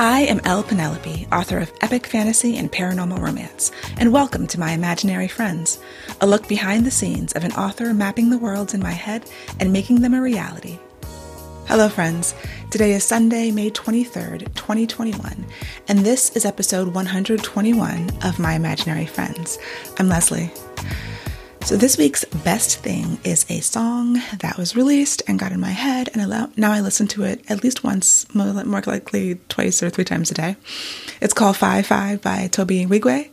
I am L. Penelope, author of epic fantasy and paranormal romance, and welcome to my imaginary friends, a look behind the scenes of an author mapping the worlds in my head and making them a reality. Hello, friends. Today is Sunday, May 23rd, 2021, and this is episode 121 of My Imaginary Friends. I'm Leslye. So, this week's best thing is a song that was released and got in my head, and now I listen to it at least once, more likely twice or three times a day. It's called Fye Fye by Tobe Nwigwe,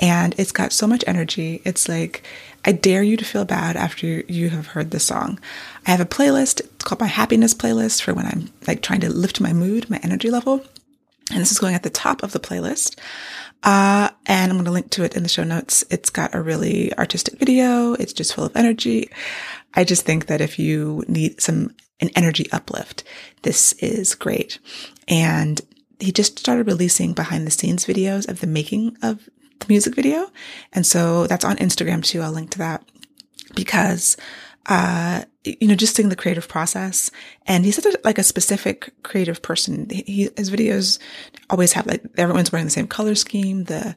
and it's got so much energy. It's like, I dare you to feel bad after you have heard this song. I have a playlist, it's called my happiness playlist for when I'm like trying to lift my mood, my energy level. And this is going at the top of the playlist. Uh, and I'm going to link to it in the show notes. It's got a really artistic video. It's just full of energy. I just think that if you need some, an energy uplift, this is great. And he just started releasing behind the scenes videos of the making of the music video. And so that's on Instagram too. I'll link to that because uh, you know, just seeing the creative process. And he's such a, like a specific creative person. He, his videos always have like, everyone's wearing the same color scheme. The,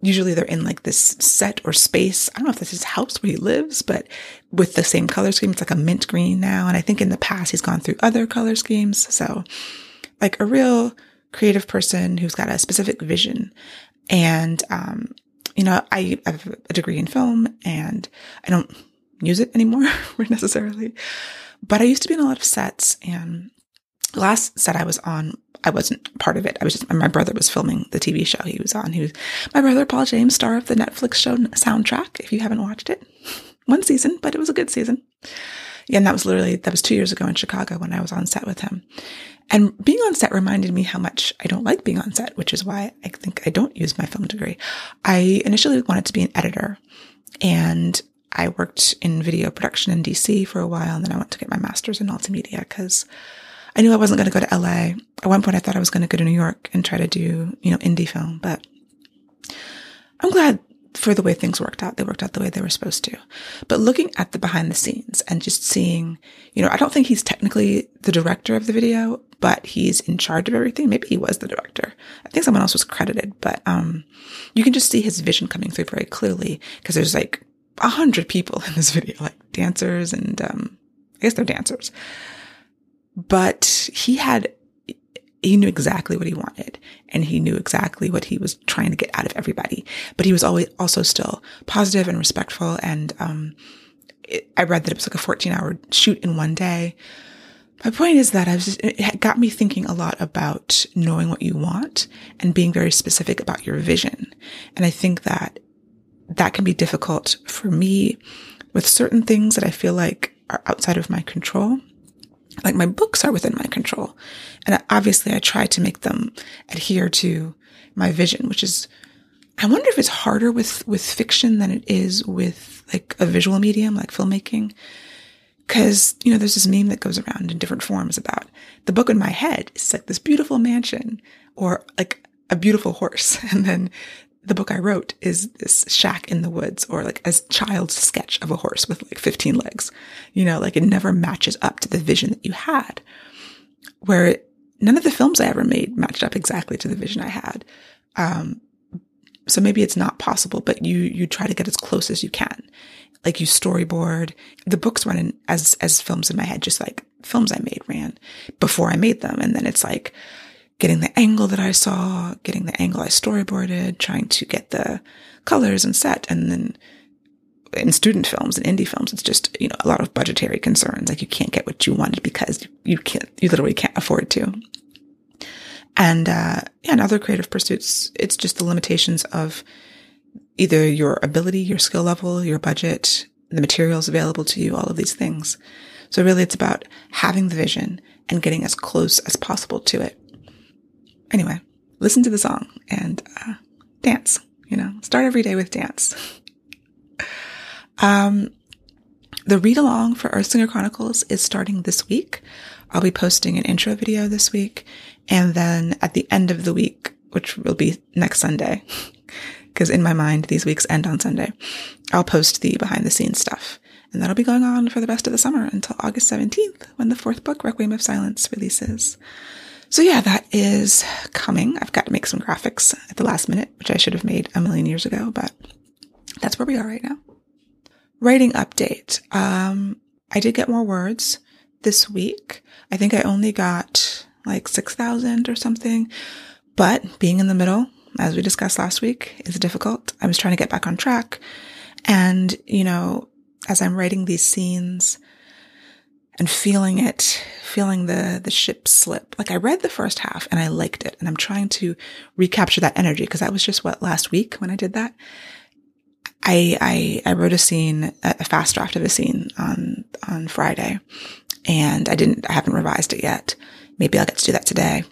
usually they're in like this set or space. I don't know if this is his house where he lives, but with the same color scheme, it's like a mint green now. And I think in the past he's gone through other color schemes. So like a real creative person who's got a specific vision. And, um, you know, I have a degree in film and I don't use it anymore necessarily. But I used to be in a lot of sets and last set I was on, I wasn't part of it. I was just, my brother was filming the TV show he was on. He was my brother, Paul James, star of the Netflix show Soundtrack. If you haven't watched it, one season, but it was a good season. Yeah, and that was literally, that was two years ago in Chicago when I was on set with him. And being on set reminded me how much I don't like being on set, which is why I think I don't use my film degree. I initially wanted to be an editor and I worked in video production in DC for a while, and then I went to get my master's in multimedia because I knew I wasn't going to go to LA. At one point, I thought I was going to go to New York and try to do, you know, indie film, but I'm glad for the way things worked out. They worked out the way they were supposed to. But looking at the behind the scenes and just seeing, you know, I don't think he's technically the director of the video, but he's in charge of everything. Maybe he was the director. I think someone else was credited, but um, you can just see his vision coming through very clearly because there's like a hundred people in this video, like dancers and, um, I guess they're dancers. But he had, he knew exactly what he wanted and he knew exactly what he was trying to get out of everybody. But he was always also still positive and respectful. And, um, it, I read that it was like a 14 hour shoot in one day. My point is that I was, it got me thinking a lot about knowing what you want and being very specific about your vision. And I think that that can be difficult for me with certain things that I feel like are outside of my control. Like my books are within my control. And obviously I try to make them adhere to my vision, which is, I wonder if it's harder with, with fiction than it is with like a visual medium, like filmmaking. Cause, you know, there's this meme that goes around in different forms about the book in my head is like this beautiful mansion or like a beautiful horse. And then the book I wrote is this shack in the woods or like a child's sketch of a horse with like 15 legs. You know, like it never matches up to the vision that you had. Where it, none of the films I ever made matched up exactly to the vision I had. Um, so maybe it's not possible, but you, you try to get as close as you can. Like you storyboard. The books run in as, as films in my head, just like films I made ran before I made them. And then it's like, getting the angle that I saw, getting the angle I storyboarded, trying to get the colors and set. And then in student films and indie films, it's just, you know, a lot of budgetary concerns. Like you can't get what you wanted because you can't, you literally can't afford to. And, uh, yeah, in other creative pursuits, it's just the limitations of either your ability, your skill level, your budget, the materials available to you, all of these things. So really it's about having the vision and getting as close as possible to it. Anyway, listen to the song and uh, dance. You know, start every day with dance. um, the read along for Earthsinger Chronicles is starting this week. I'll be posting an intro video this week. And then at the end of the week, which will be next Sunday, because in my mind, these weeks end on Sunday, I'll post the behind the scenes stuff. And that'll be going on for the rest of the summer until August 17th when the fourth book, Requiem of Silence, releases. So yeah, that is coming. I've got to make some graphics at the last minute, which I should have made a million years ago, but that's where we are right now. Writing update. Um, I did get more words this week. I think I only got like 6,000 or something, but being in the middle, as we discussed last week, is difficult. I was trying to get back on track. And, you know, as I'm writing these scenes, and feeling it, feeling the, the ship slip. Like I read the first half and I liked it and I'm trying to recapture that energy because that was just what last week when I did that. I, I, I wrote a scene, a fast draft of a scene on, on Friday and I didn't, I haven't revised it yet. Maybe I'll get to do that today.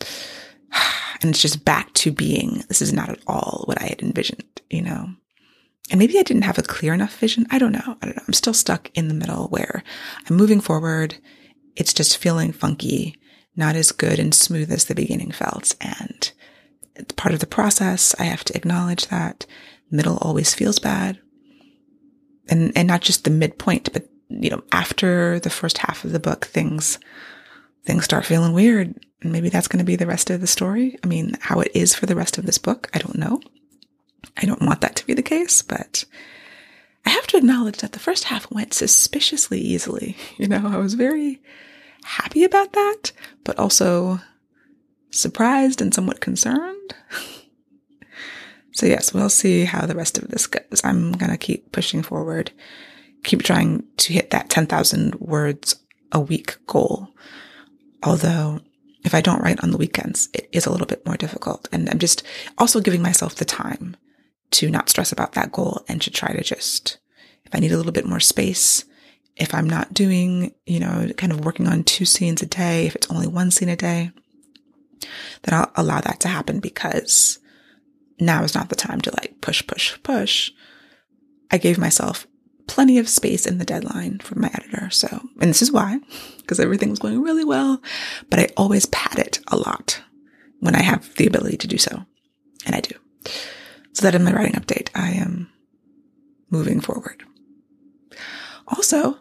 And it's just back to being, this is not at all what I had envisioned, you know? And maybe I didn't have a clear enough vision. I don't know. I don't know. I'm still stuck in the middle where I'm moving forward. It's just feeling funky, not as good and smooth as the beginning felt. And it's part of the process. I have to acknowledge that middle always feels bad. And, and not just the midpoint, but you know, after the first half of the book, things, things start feeling weird. And maybe that's going to be the rest of the story. I mean, how it is for the rest of this book, I don't know. I don't want that to be the case, but I have to acknowledge that the first half went suspiciously easily. You know, I was very happy about that, but also surprised and somewhat concerned. so yes, we'll see how the rest of this goes. I'm going to keep pushing forward, keep trying to hit that 10,000 words a week goal. Although if I don't write on the weekends, it is a little bit more difficult. And I'm just also giving myself the time to not stress about that goal and to try to just, if I need a little bit more space, if I'm not doing, you know, kind of working on two scenes a day, if it's only one scene a day, then I'll allow that to happen because now is not the time to like push, push, push. I gave myself plenty of space in the deadline from my editor. So, and this is why, because everything was going really well, but I always pad it a lot when I have the ability to do so. And I do. So that in my writing update, I am moving forward. Also,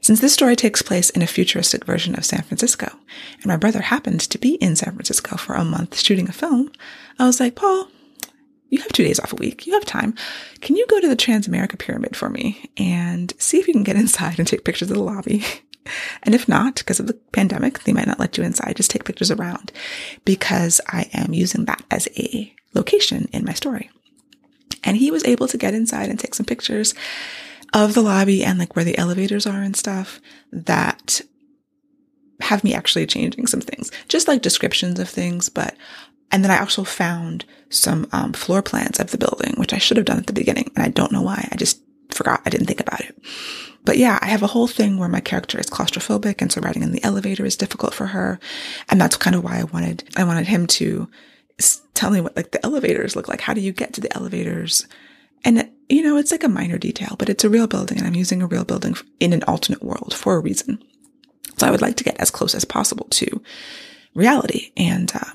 since this story takes place in a futuristic version of San Francisco, and my brother happened to be in San Francisco for a month shooting a film, I was like, Paul, you have two days off a week. You have time. Can you go to the Transamerica Pyramid for me and see if you can get inside and take pictures of the lobby? And if not, because of the pandemic, they might not let you inside. Just take pictures around because I am using that as a location in my story. And he was able to get inside and take some pictures of the lobby and like where the elevators are and stuff that have me actually changing some things, just like descriptions of things. But, and then I also found some um, floor plans of the building, which I should have done at the beginning. And I don't know why. I just forgot. I didn't think about it. But yeah, I have a whole thing where my character is claustrophobic. And so riding in the elevator is difficult for her. And that's kind of why I wanted, I wanted him to tell me what like the elevators look like. How do you get to the elevators? And you know, it's like a minor detail, but it's a real building and I'm using a real building in an alternate world for a reason. So I would like to get as close as possible to reality. And, uh,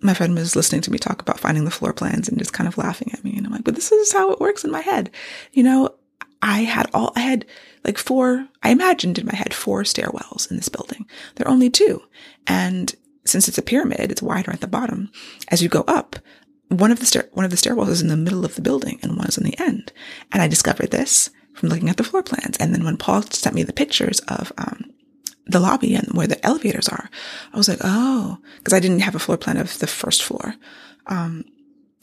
my friend was listening to me talk about finding the floor plans and just kind of laughing at me. And I'm like, but this is how it works in my head. You know, I had all, I had like four, I imagined in my head four stairwells in this building. There are only two. And since it's a pyramid, it's wider at the bottom. As you go up, one of the stair, one of the stairwells is in the middle of the building and one is on the end. And I discovered this from looking at the floor plans. And then when Paul sent me the pictures of, um, the lobby and where the elevators are, I was like, oh, because I didn't have a floor plan of the first floor. Um,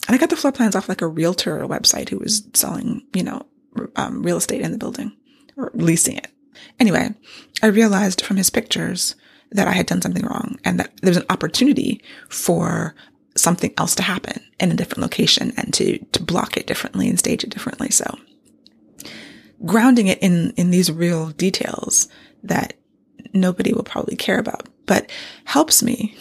and I got the floor plans off like a realtor website who was selling, you know, um, real estate in the building or leasing it. Anyway, I realized from his pictures that I had done something wrong and that there's an opportunity for something else to happen in a different location and to, to block it differently and stage it differently. So grounding it in, in these real details that nobody will probably care about, but helps me.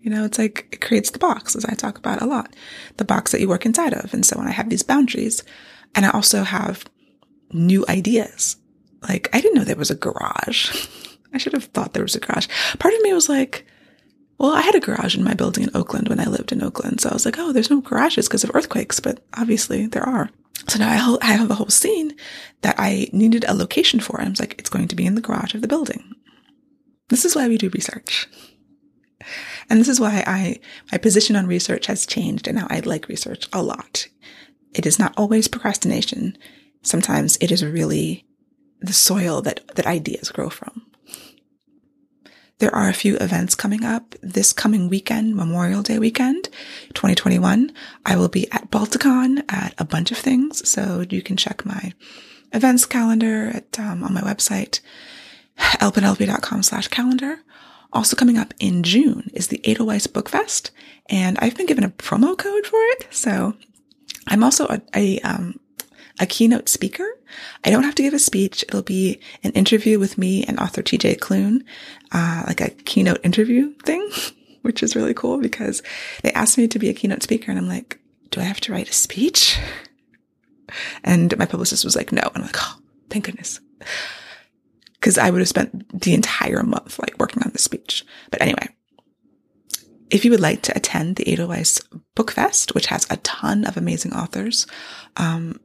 You know, it's like it creates the box as I talk about a lot, the box that you work inside of. And so when I have these boundaries and I also have new ideas, like I didn't know there was a garage. I should have thought there was a garage. Part of me was like, well, I had a garage in my building in Oakland when I lived in Oakland. So I was like, oh, there's no garages because of earthquakes, but obviously there are. So now I, have a whole scene that I needed a location for. And I was like, it's going to be in the garage of the building. This is why we do research. And this is why I, my position on research has changed and now I like research a lot. It is not always procrastination. Sometimes it is really the soil that, that ideas grow from. There are a few events coming up this coming weekend, Memorial Day weekend, 2021. I will be at Balticon at a bunch of things. So you can check my events calendar at, um, on my website, lpenelope.com slash calendar. Also coming up in June is the Edelweiss Book Fest, and I've been given a promo code for it. So I'm also a, a, um, a keynote speaker. I don't have to give a speech. It'll be an interview with me and author TJ Klune, uh, like a keynote interview thing, which is really cool because they asked me to be a keynote speaker and I'm like, do I have to write a speech? And my publicist was like, no. And I'm like, oh, thank goodness. Cause I would have spent the entire month like working on the speech. But anyway, if you would like to attend the Edelweiss Book Fest, which has a ton of amazing authors, um,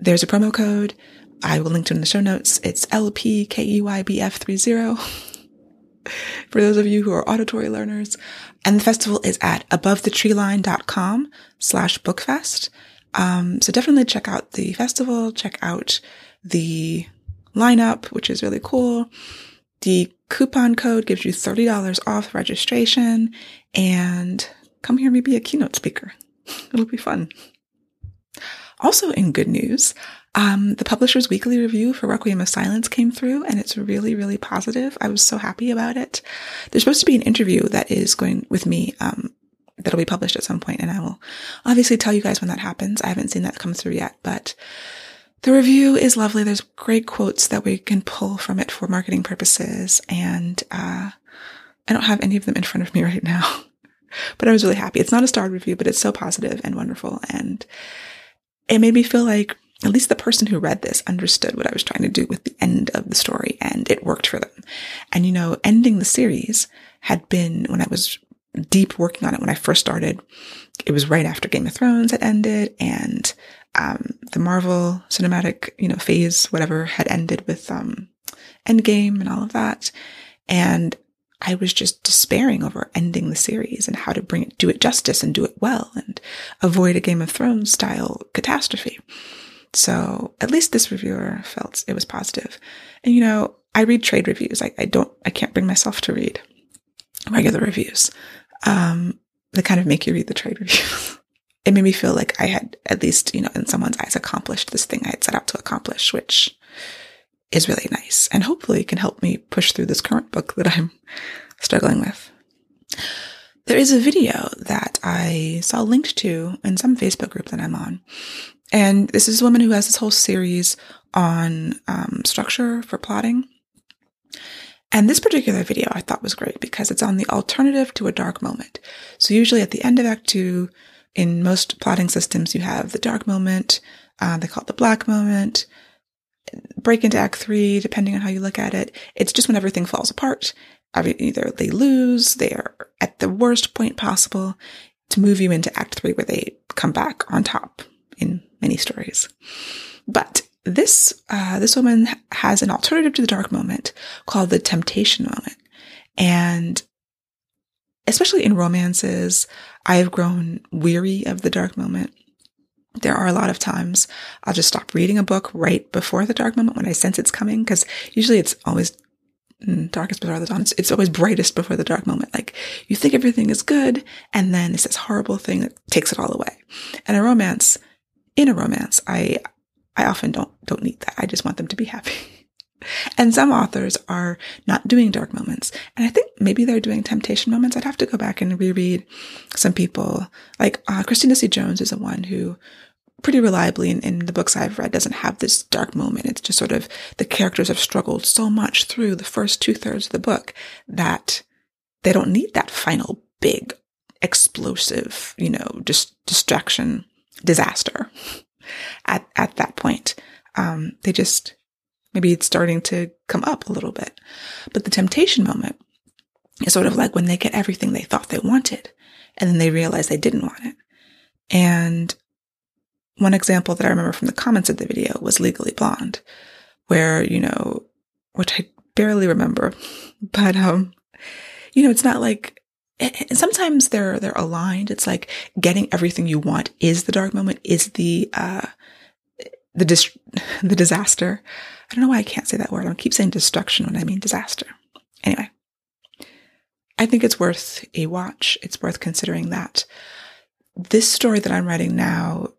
there's a promo code. I will link to it in the show notes. It's LPKEYBF30 for those of you who are auditory learners. And the festival is at abovethetreeline.com slash bookfest. Um, so definitely check out the festival, check out the lineup, which is really cool. The coupon code gives you $30 off registration and come hear me be a keynote speaker. It'll be fun. Also in good news, um, the publisher's weekly review for Requiem of Silence came through and it's really, really positive. I was so happy about it. There's supposed to be an interview that is going with me, um, that'll be published at some point and I will obviously tell you guys when that happens. I haven't seen that come through yet, but the review is lovely. There's great quotes that we can pull from it for marketing purposes. And, uh, I don't have any of them in front of me right now, but I was really happy. It's not a starred review, but it's so positive and wonderful. And it made me feel like at least the person who read this understood what I was trying to do with the end of the story and it worked for them. And you know, ending the series had been when I was deep working on it when I first started. It was right after Game of Thrones had ended and um, the Marvel cinematic, you know, phase, whatever, had ended with um, Endgame and all of that. And I was just despairing over ending the series and how to bring it, do it justice and do it well and avoid a Game of Thrones style catastrophe. So at least this reviewer felt it was positive. And you know, I read trade reviews. I, I don't, I can't bring myself to read regular reviews. Um, they kind of make you read the trade reviews. it made me feel like I had at least, you know, in someone's eyes accomplished this thing I had set out to accomplish, which is really nice and hopefully can help me push through this current book that I'm struggling with. There is a video that I saw linked to in some Facebook group that I'm on. And this is a woman who has this whole series on um, structure for plotting. And this particular video I thought was great because it's on the alternative to a dark moment. So usually at the end of Act Two, in most plotting systems, you have the dark moment. Uh, they call it the black moment break into act three, depending on how you look at it, it's just when everything falls apart. Either they lose, they are at the worst point possible to move you into act three where they come back on top in many stories. But this, uh, this woman has an alternative to the dark moment called the temptation moment. And especially in romances, I've grown weary of the dark moment there are a lot of times I'll just stop reading a book right before the dark moment when I sense it's coming, because usually it's always mm, darkest before the dawn. It's, it's, always brightest before the dark moment. Like you think everything is good, and then it's this horrible thing that takes it all away. And a romance, in a romance, I I often don't don't need that. I just want them to be happy. And some authors are not doing dark moments. And I think maybe they're doing temptation moments. I'd have to go back and reread some people. Like uh, Christina C. Jones is the one who pretty reliably in, in the books I've read doesn't have this dark moment. It's just sort of the characters have struggled so much through the first two thirds of the book that they don't need that final big explosive, you know, just distraction disaster at, at that point. Um, they just, maybe it's starting to come up a little bit. But the temptation moment is sort of like when they get everything they thought they wanted and then they realize they didn't want it. And one example that I remember from the comments of the video was Legally Blonde, where, you know, which I barely remember, but, um, you know, it's not like and sometimes they're they're aligned. It's like getting everything you want is the dark moment, is the uh the dis- the disaster. I don't know why I can't say that word. I keep saying destruction when I mean disaster. Anyway, I think it's worth a watch. It's worth considering that. This story that I'm writing now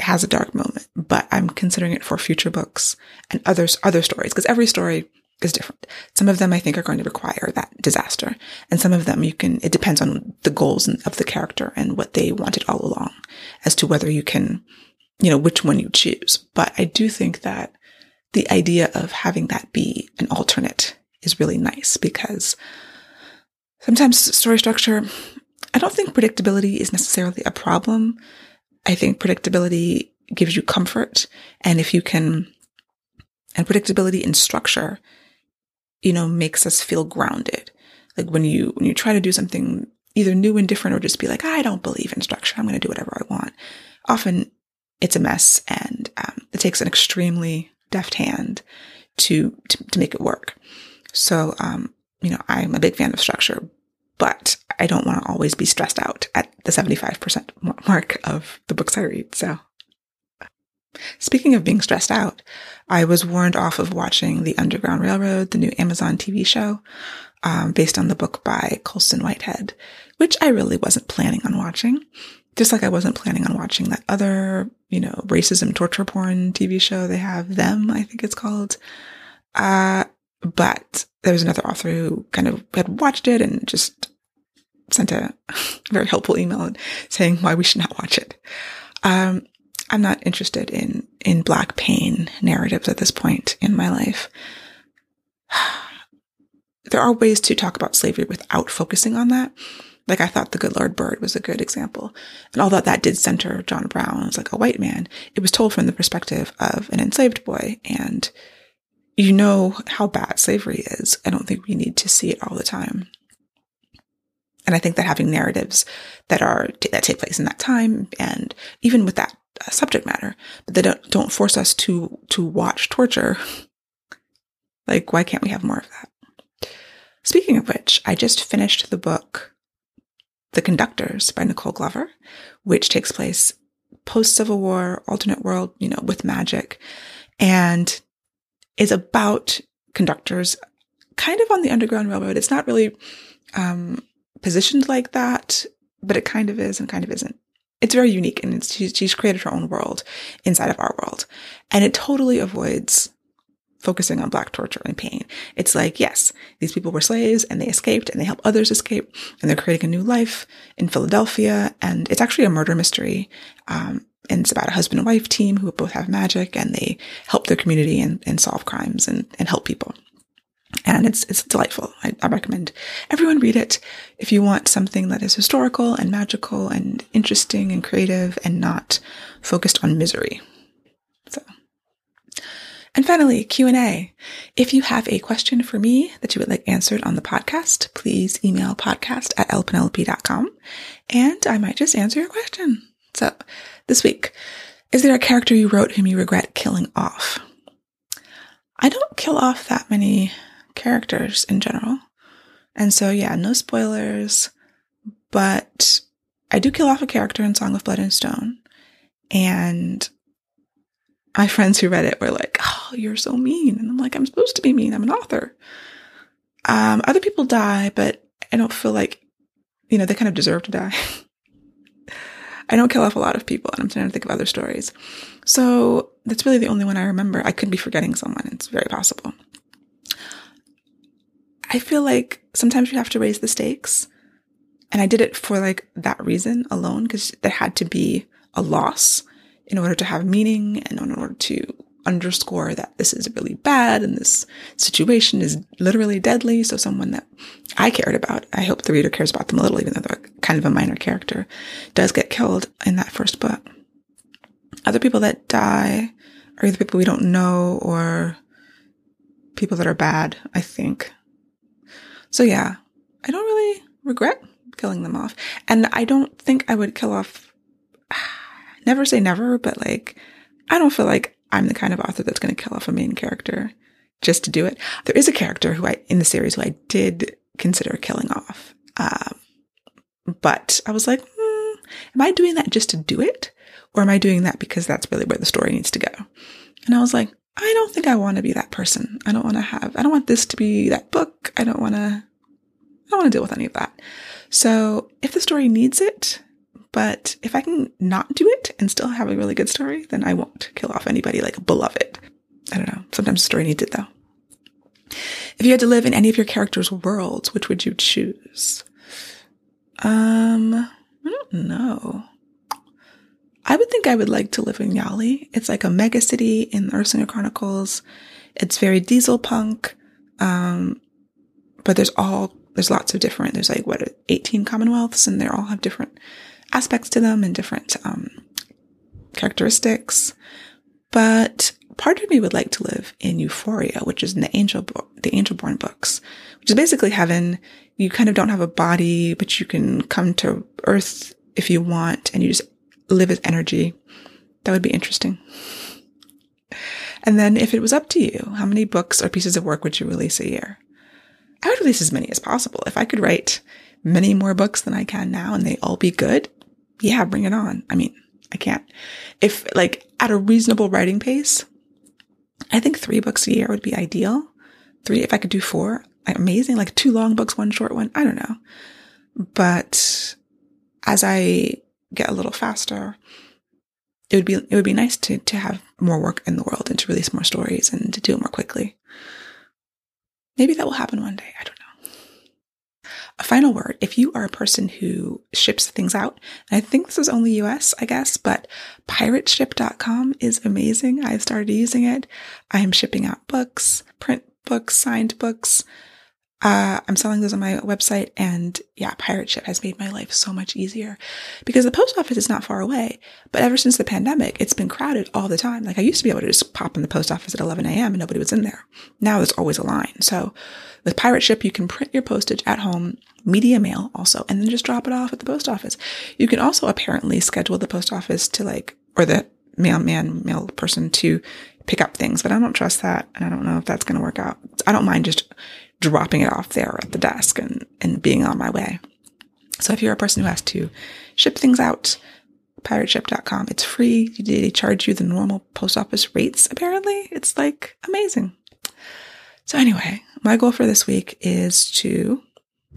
has a dark moment, but I'm considering it for future books and others other stories because every story is different. Some of them I think are going to require that disaster. And some of them you can, it depends on the goals of the character and what they wanted all along as to whether you can, you know, which one you choose. But I do think that the idea of having that be an alternate is really nice because sometimes story structure, I don't think predictability is necessarily a problem. I think predictability gives you comfort. And if you can, and predictability in structure you know, makes us feel grounded. Like when you, when you try to do something either new and different or just be like, I don't believe in structure. I'm going to do whatever I want. Often it's a mess and um, it takes an extremely deft hand to, to, to make it work. So, um, you know, I'm a big fan of structure, but I don't want to always be stressed out at the 75% mark of the books I read. So Speaking of being stressed out, I was warned off of watching The Underground Railroad, the new Amazon TV show, um, based on the book by Colson Whitehead, which I really wasn't planning on watching. Just like I wasn't planning on watching that other, you know, racism torture porn TV show they have, Them, I think it's called. Uh, but there was another author who kind of had watched it and just sent a very helpful email saying why we should not watch it. Um, I'm not interested in, in black pain narratives at this point in my life. there are ways to talk about slavery without focusing on that. Like I thought the good Lord Bird was a good example. And although that did center John Brown as like a white man, it was told from the perspective of an enslaved boy. And you know how bad slavery is. I don't think we need to see it all the time. And I think that having narratives that are, that take place in that time and even with that uh, subject matter, but they don't, don't force us to, to watch torture. like, why can't we have more of that? Speaking of which, I just finished the book, The Conductors by Nicole Glover, which takes place post Civil War, alternate world, you know, with magic and is about conductors kind of on the Underground Railroad. It's not really, um, positioned like that, but it kind of is and kind of isn't it's very unique and she's, she's created her own world inside of our world. And it totally avoids focusing on black torture and pain. It's like, yes, these people were slaves and they escaped and they help others escape and they're creating a new life in Philadelphia. And it's actually a murder mystery. Um, and it's about a husband and wife team who both have magic and they help their community and, and solve crimes and, and help people and it's it's delightful. I, I, recommend everyone read it if you want something that is historical and magical and interesting and creative and not focused on misery. And finally, Q and A. If you have a question for me that you would like answered on the podcast, please email podcast at lpenelope.com and I might just answer your question. So, this week, is there a character you wrote whom you regret killing off? I don't kill off that many characters in general. And so, yeah, no spoilers, but I do kill off a character in Song of Blood and Stone. And my friends who read it were like, Oh, you're so mean. And I'm like, I'm supposed to be mean. I'm an author. Um, other people die, but I don't feel like, you know, they kind of deserve to die. I don't kill off a lot of people, and I'm trying to think of other stories. So that's really the only one I remember. I could be forgetting someone. It's very possible. I feel like sometimes you have to raise the stakes. And I did it for like that reason alone, because there had to be a loss in order to have meaning and in order to underscore that this is really bad and this situation is literally deadly. So someone that I cared about, I hope the reader cares about them a little, even though they're kind of a minor character, does get killed in that first book. Other people that die are either people we don't know or people that are bad, I think. So yeah, I don't really regret killing them off. And I don't think I would kill off, never say never, but like, I don't feel like I'm the kind of author that's going to kill off a main character just to do it. There is a character who I, in the series who I did consider killing off. Um, But I was like, hmm, am I doing that just to do it? Or am I doing that because that's really where the story needs to go? And I was like, I don't think I want to be that person. I don't want to have, I don't want this to be that book. I don't want to, I don't want to deal with any of that. So if the story needs it, but if I can not do it and still have a really good story, then I won't kill off anybody like beloved. I don't know. Sometimes story needs it though. If you had to live in any of your characters' worlds, which would you choose? Um, I don't know. I would think I would like to live in Yali. It's like a mega city in the Ursula Chronicles. It's very diesel punk. Um, but there's all, there's lots of different, there's like what, 18 commonwealths and they all have different aspects to them and different, um, characteristics. But part of me would like to live in Euphoria, which is in the angel, the Angelborn books, which is basically heaven. You kind of don't have a body, but you can come to earth if you want and you just live as energy. That would be interesting. And then if it was up to you, how many books or pieces of work would you release a year? I would release as many as possible. If I could write many more books than I can now and they all be good, yeah, bring it on. I mean, I can't. If like at a reasonable writing pace, I think three books a year would be ideal. Three, if I could do four, amazing. Like two long books, one short one. I don't know. But as I get a little faster, it would be, it would be nice to, to have more work in the world and to release more stories and to do it more quickly. Maybe that will happen one day. I don't know. A final word. If you are a person who ships things out, I think this is only US, I guess, but pirateship.com is amazing. I've started using it. I am shipping out books, print books, signed books, uh, I'm selling those on my website and yeah, pirate ship has made my life so much easier because the post office is not far away. But ever since the pandemic, it's been crowded all the time. Like I used to be able to just pop in the post office at 11 a.m. and nobody was in there. Now there's always a line. So with pirate ship, you can print your postage at home, media mail also, and then just drop it off at the post office. You can also apparently schedule the post office to like, or the mailman, mail person to pick up things, but I don't trust that. And I don't know if that's going to work out. I don't mind just dropping it off there at the desk and, and being on my way. So if you're a person who has to ship things out, pirateship.com, it's free. They charge you the normal post office rates, apparently. It's like amazing. So anyway, my goal for this week is to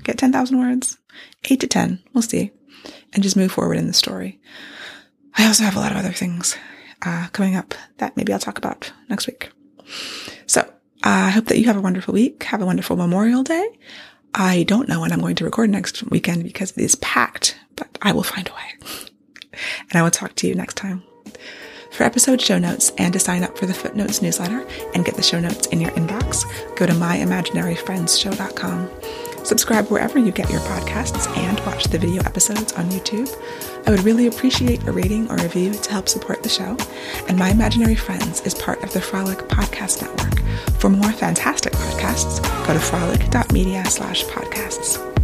get 10,000 words, eight to 10, we'll see, and just move forward in the story. I also have a lot of other things uh, coming up that maybe I'll talk about next week. So I hope that you have a wonderful week. Have a wonderful Memorial Day. I don't know when I'm going to record next weekend because it is packed, but I will find a way. And I will talk to you next time. For episode show notes and to sign up for the Footnotes newsletter and get the show notes in your inbox, go to myimaginaryfriendsshow.com. Subscribe wherever you get your podcasts and watch the video episodes on YouTube. I would really appreciate a rating or review to help support the show. And My Imaginary Friends is part of the Frolic Podcast Network. For more fantastic podcasts, go to frolic.media slash podcasts.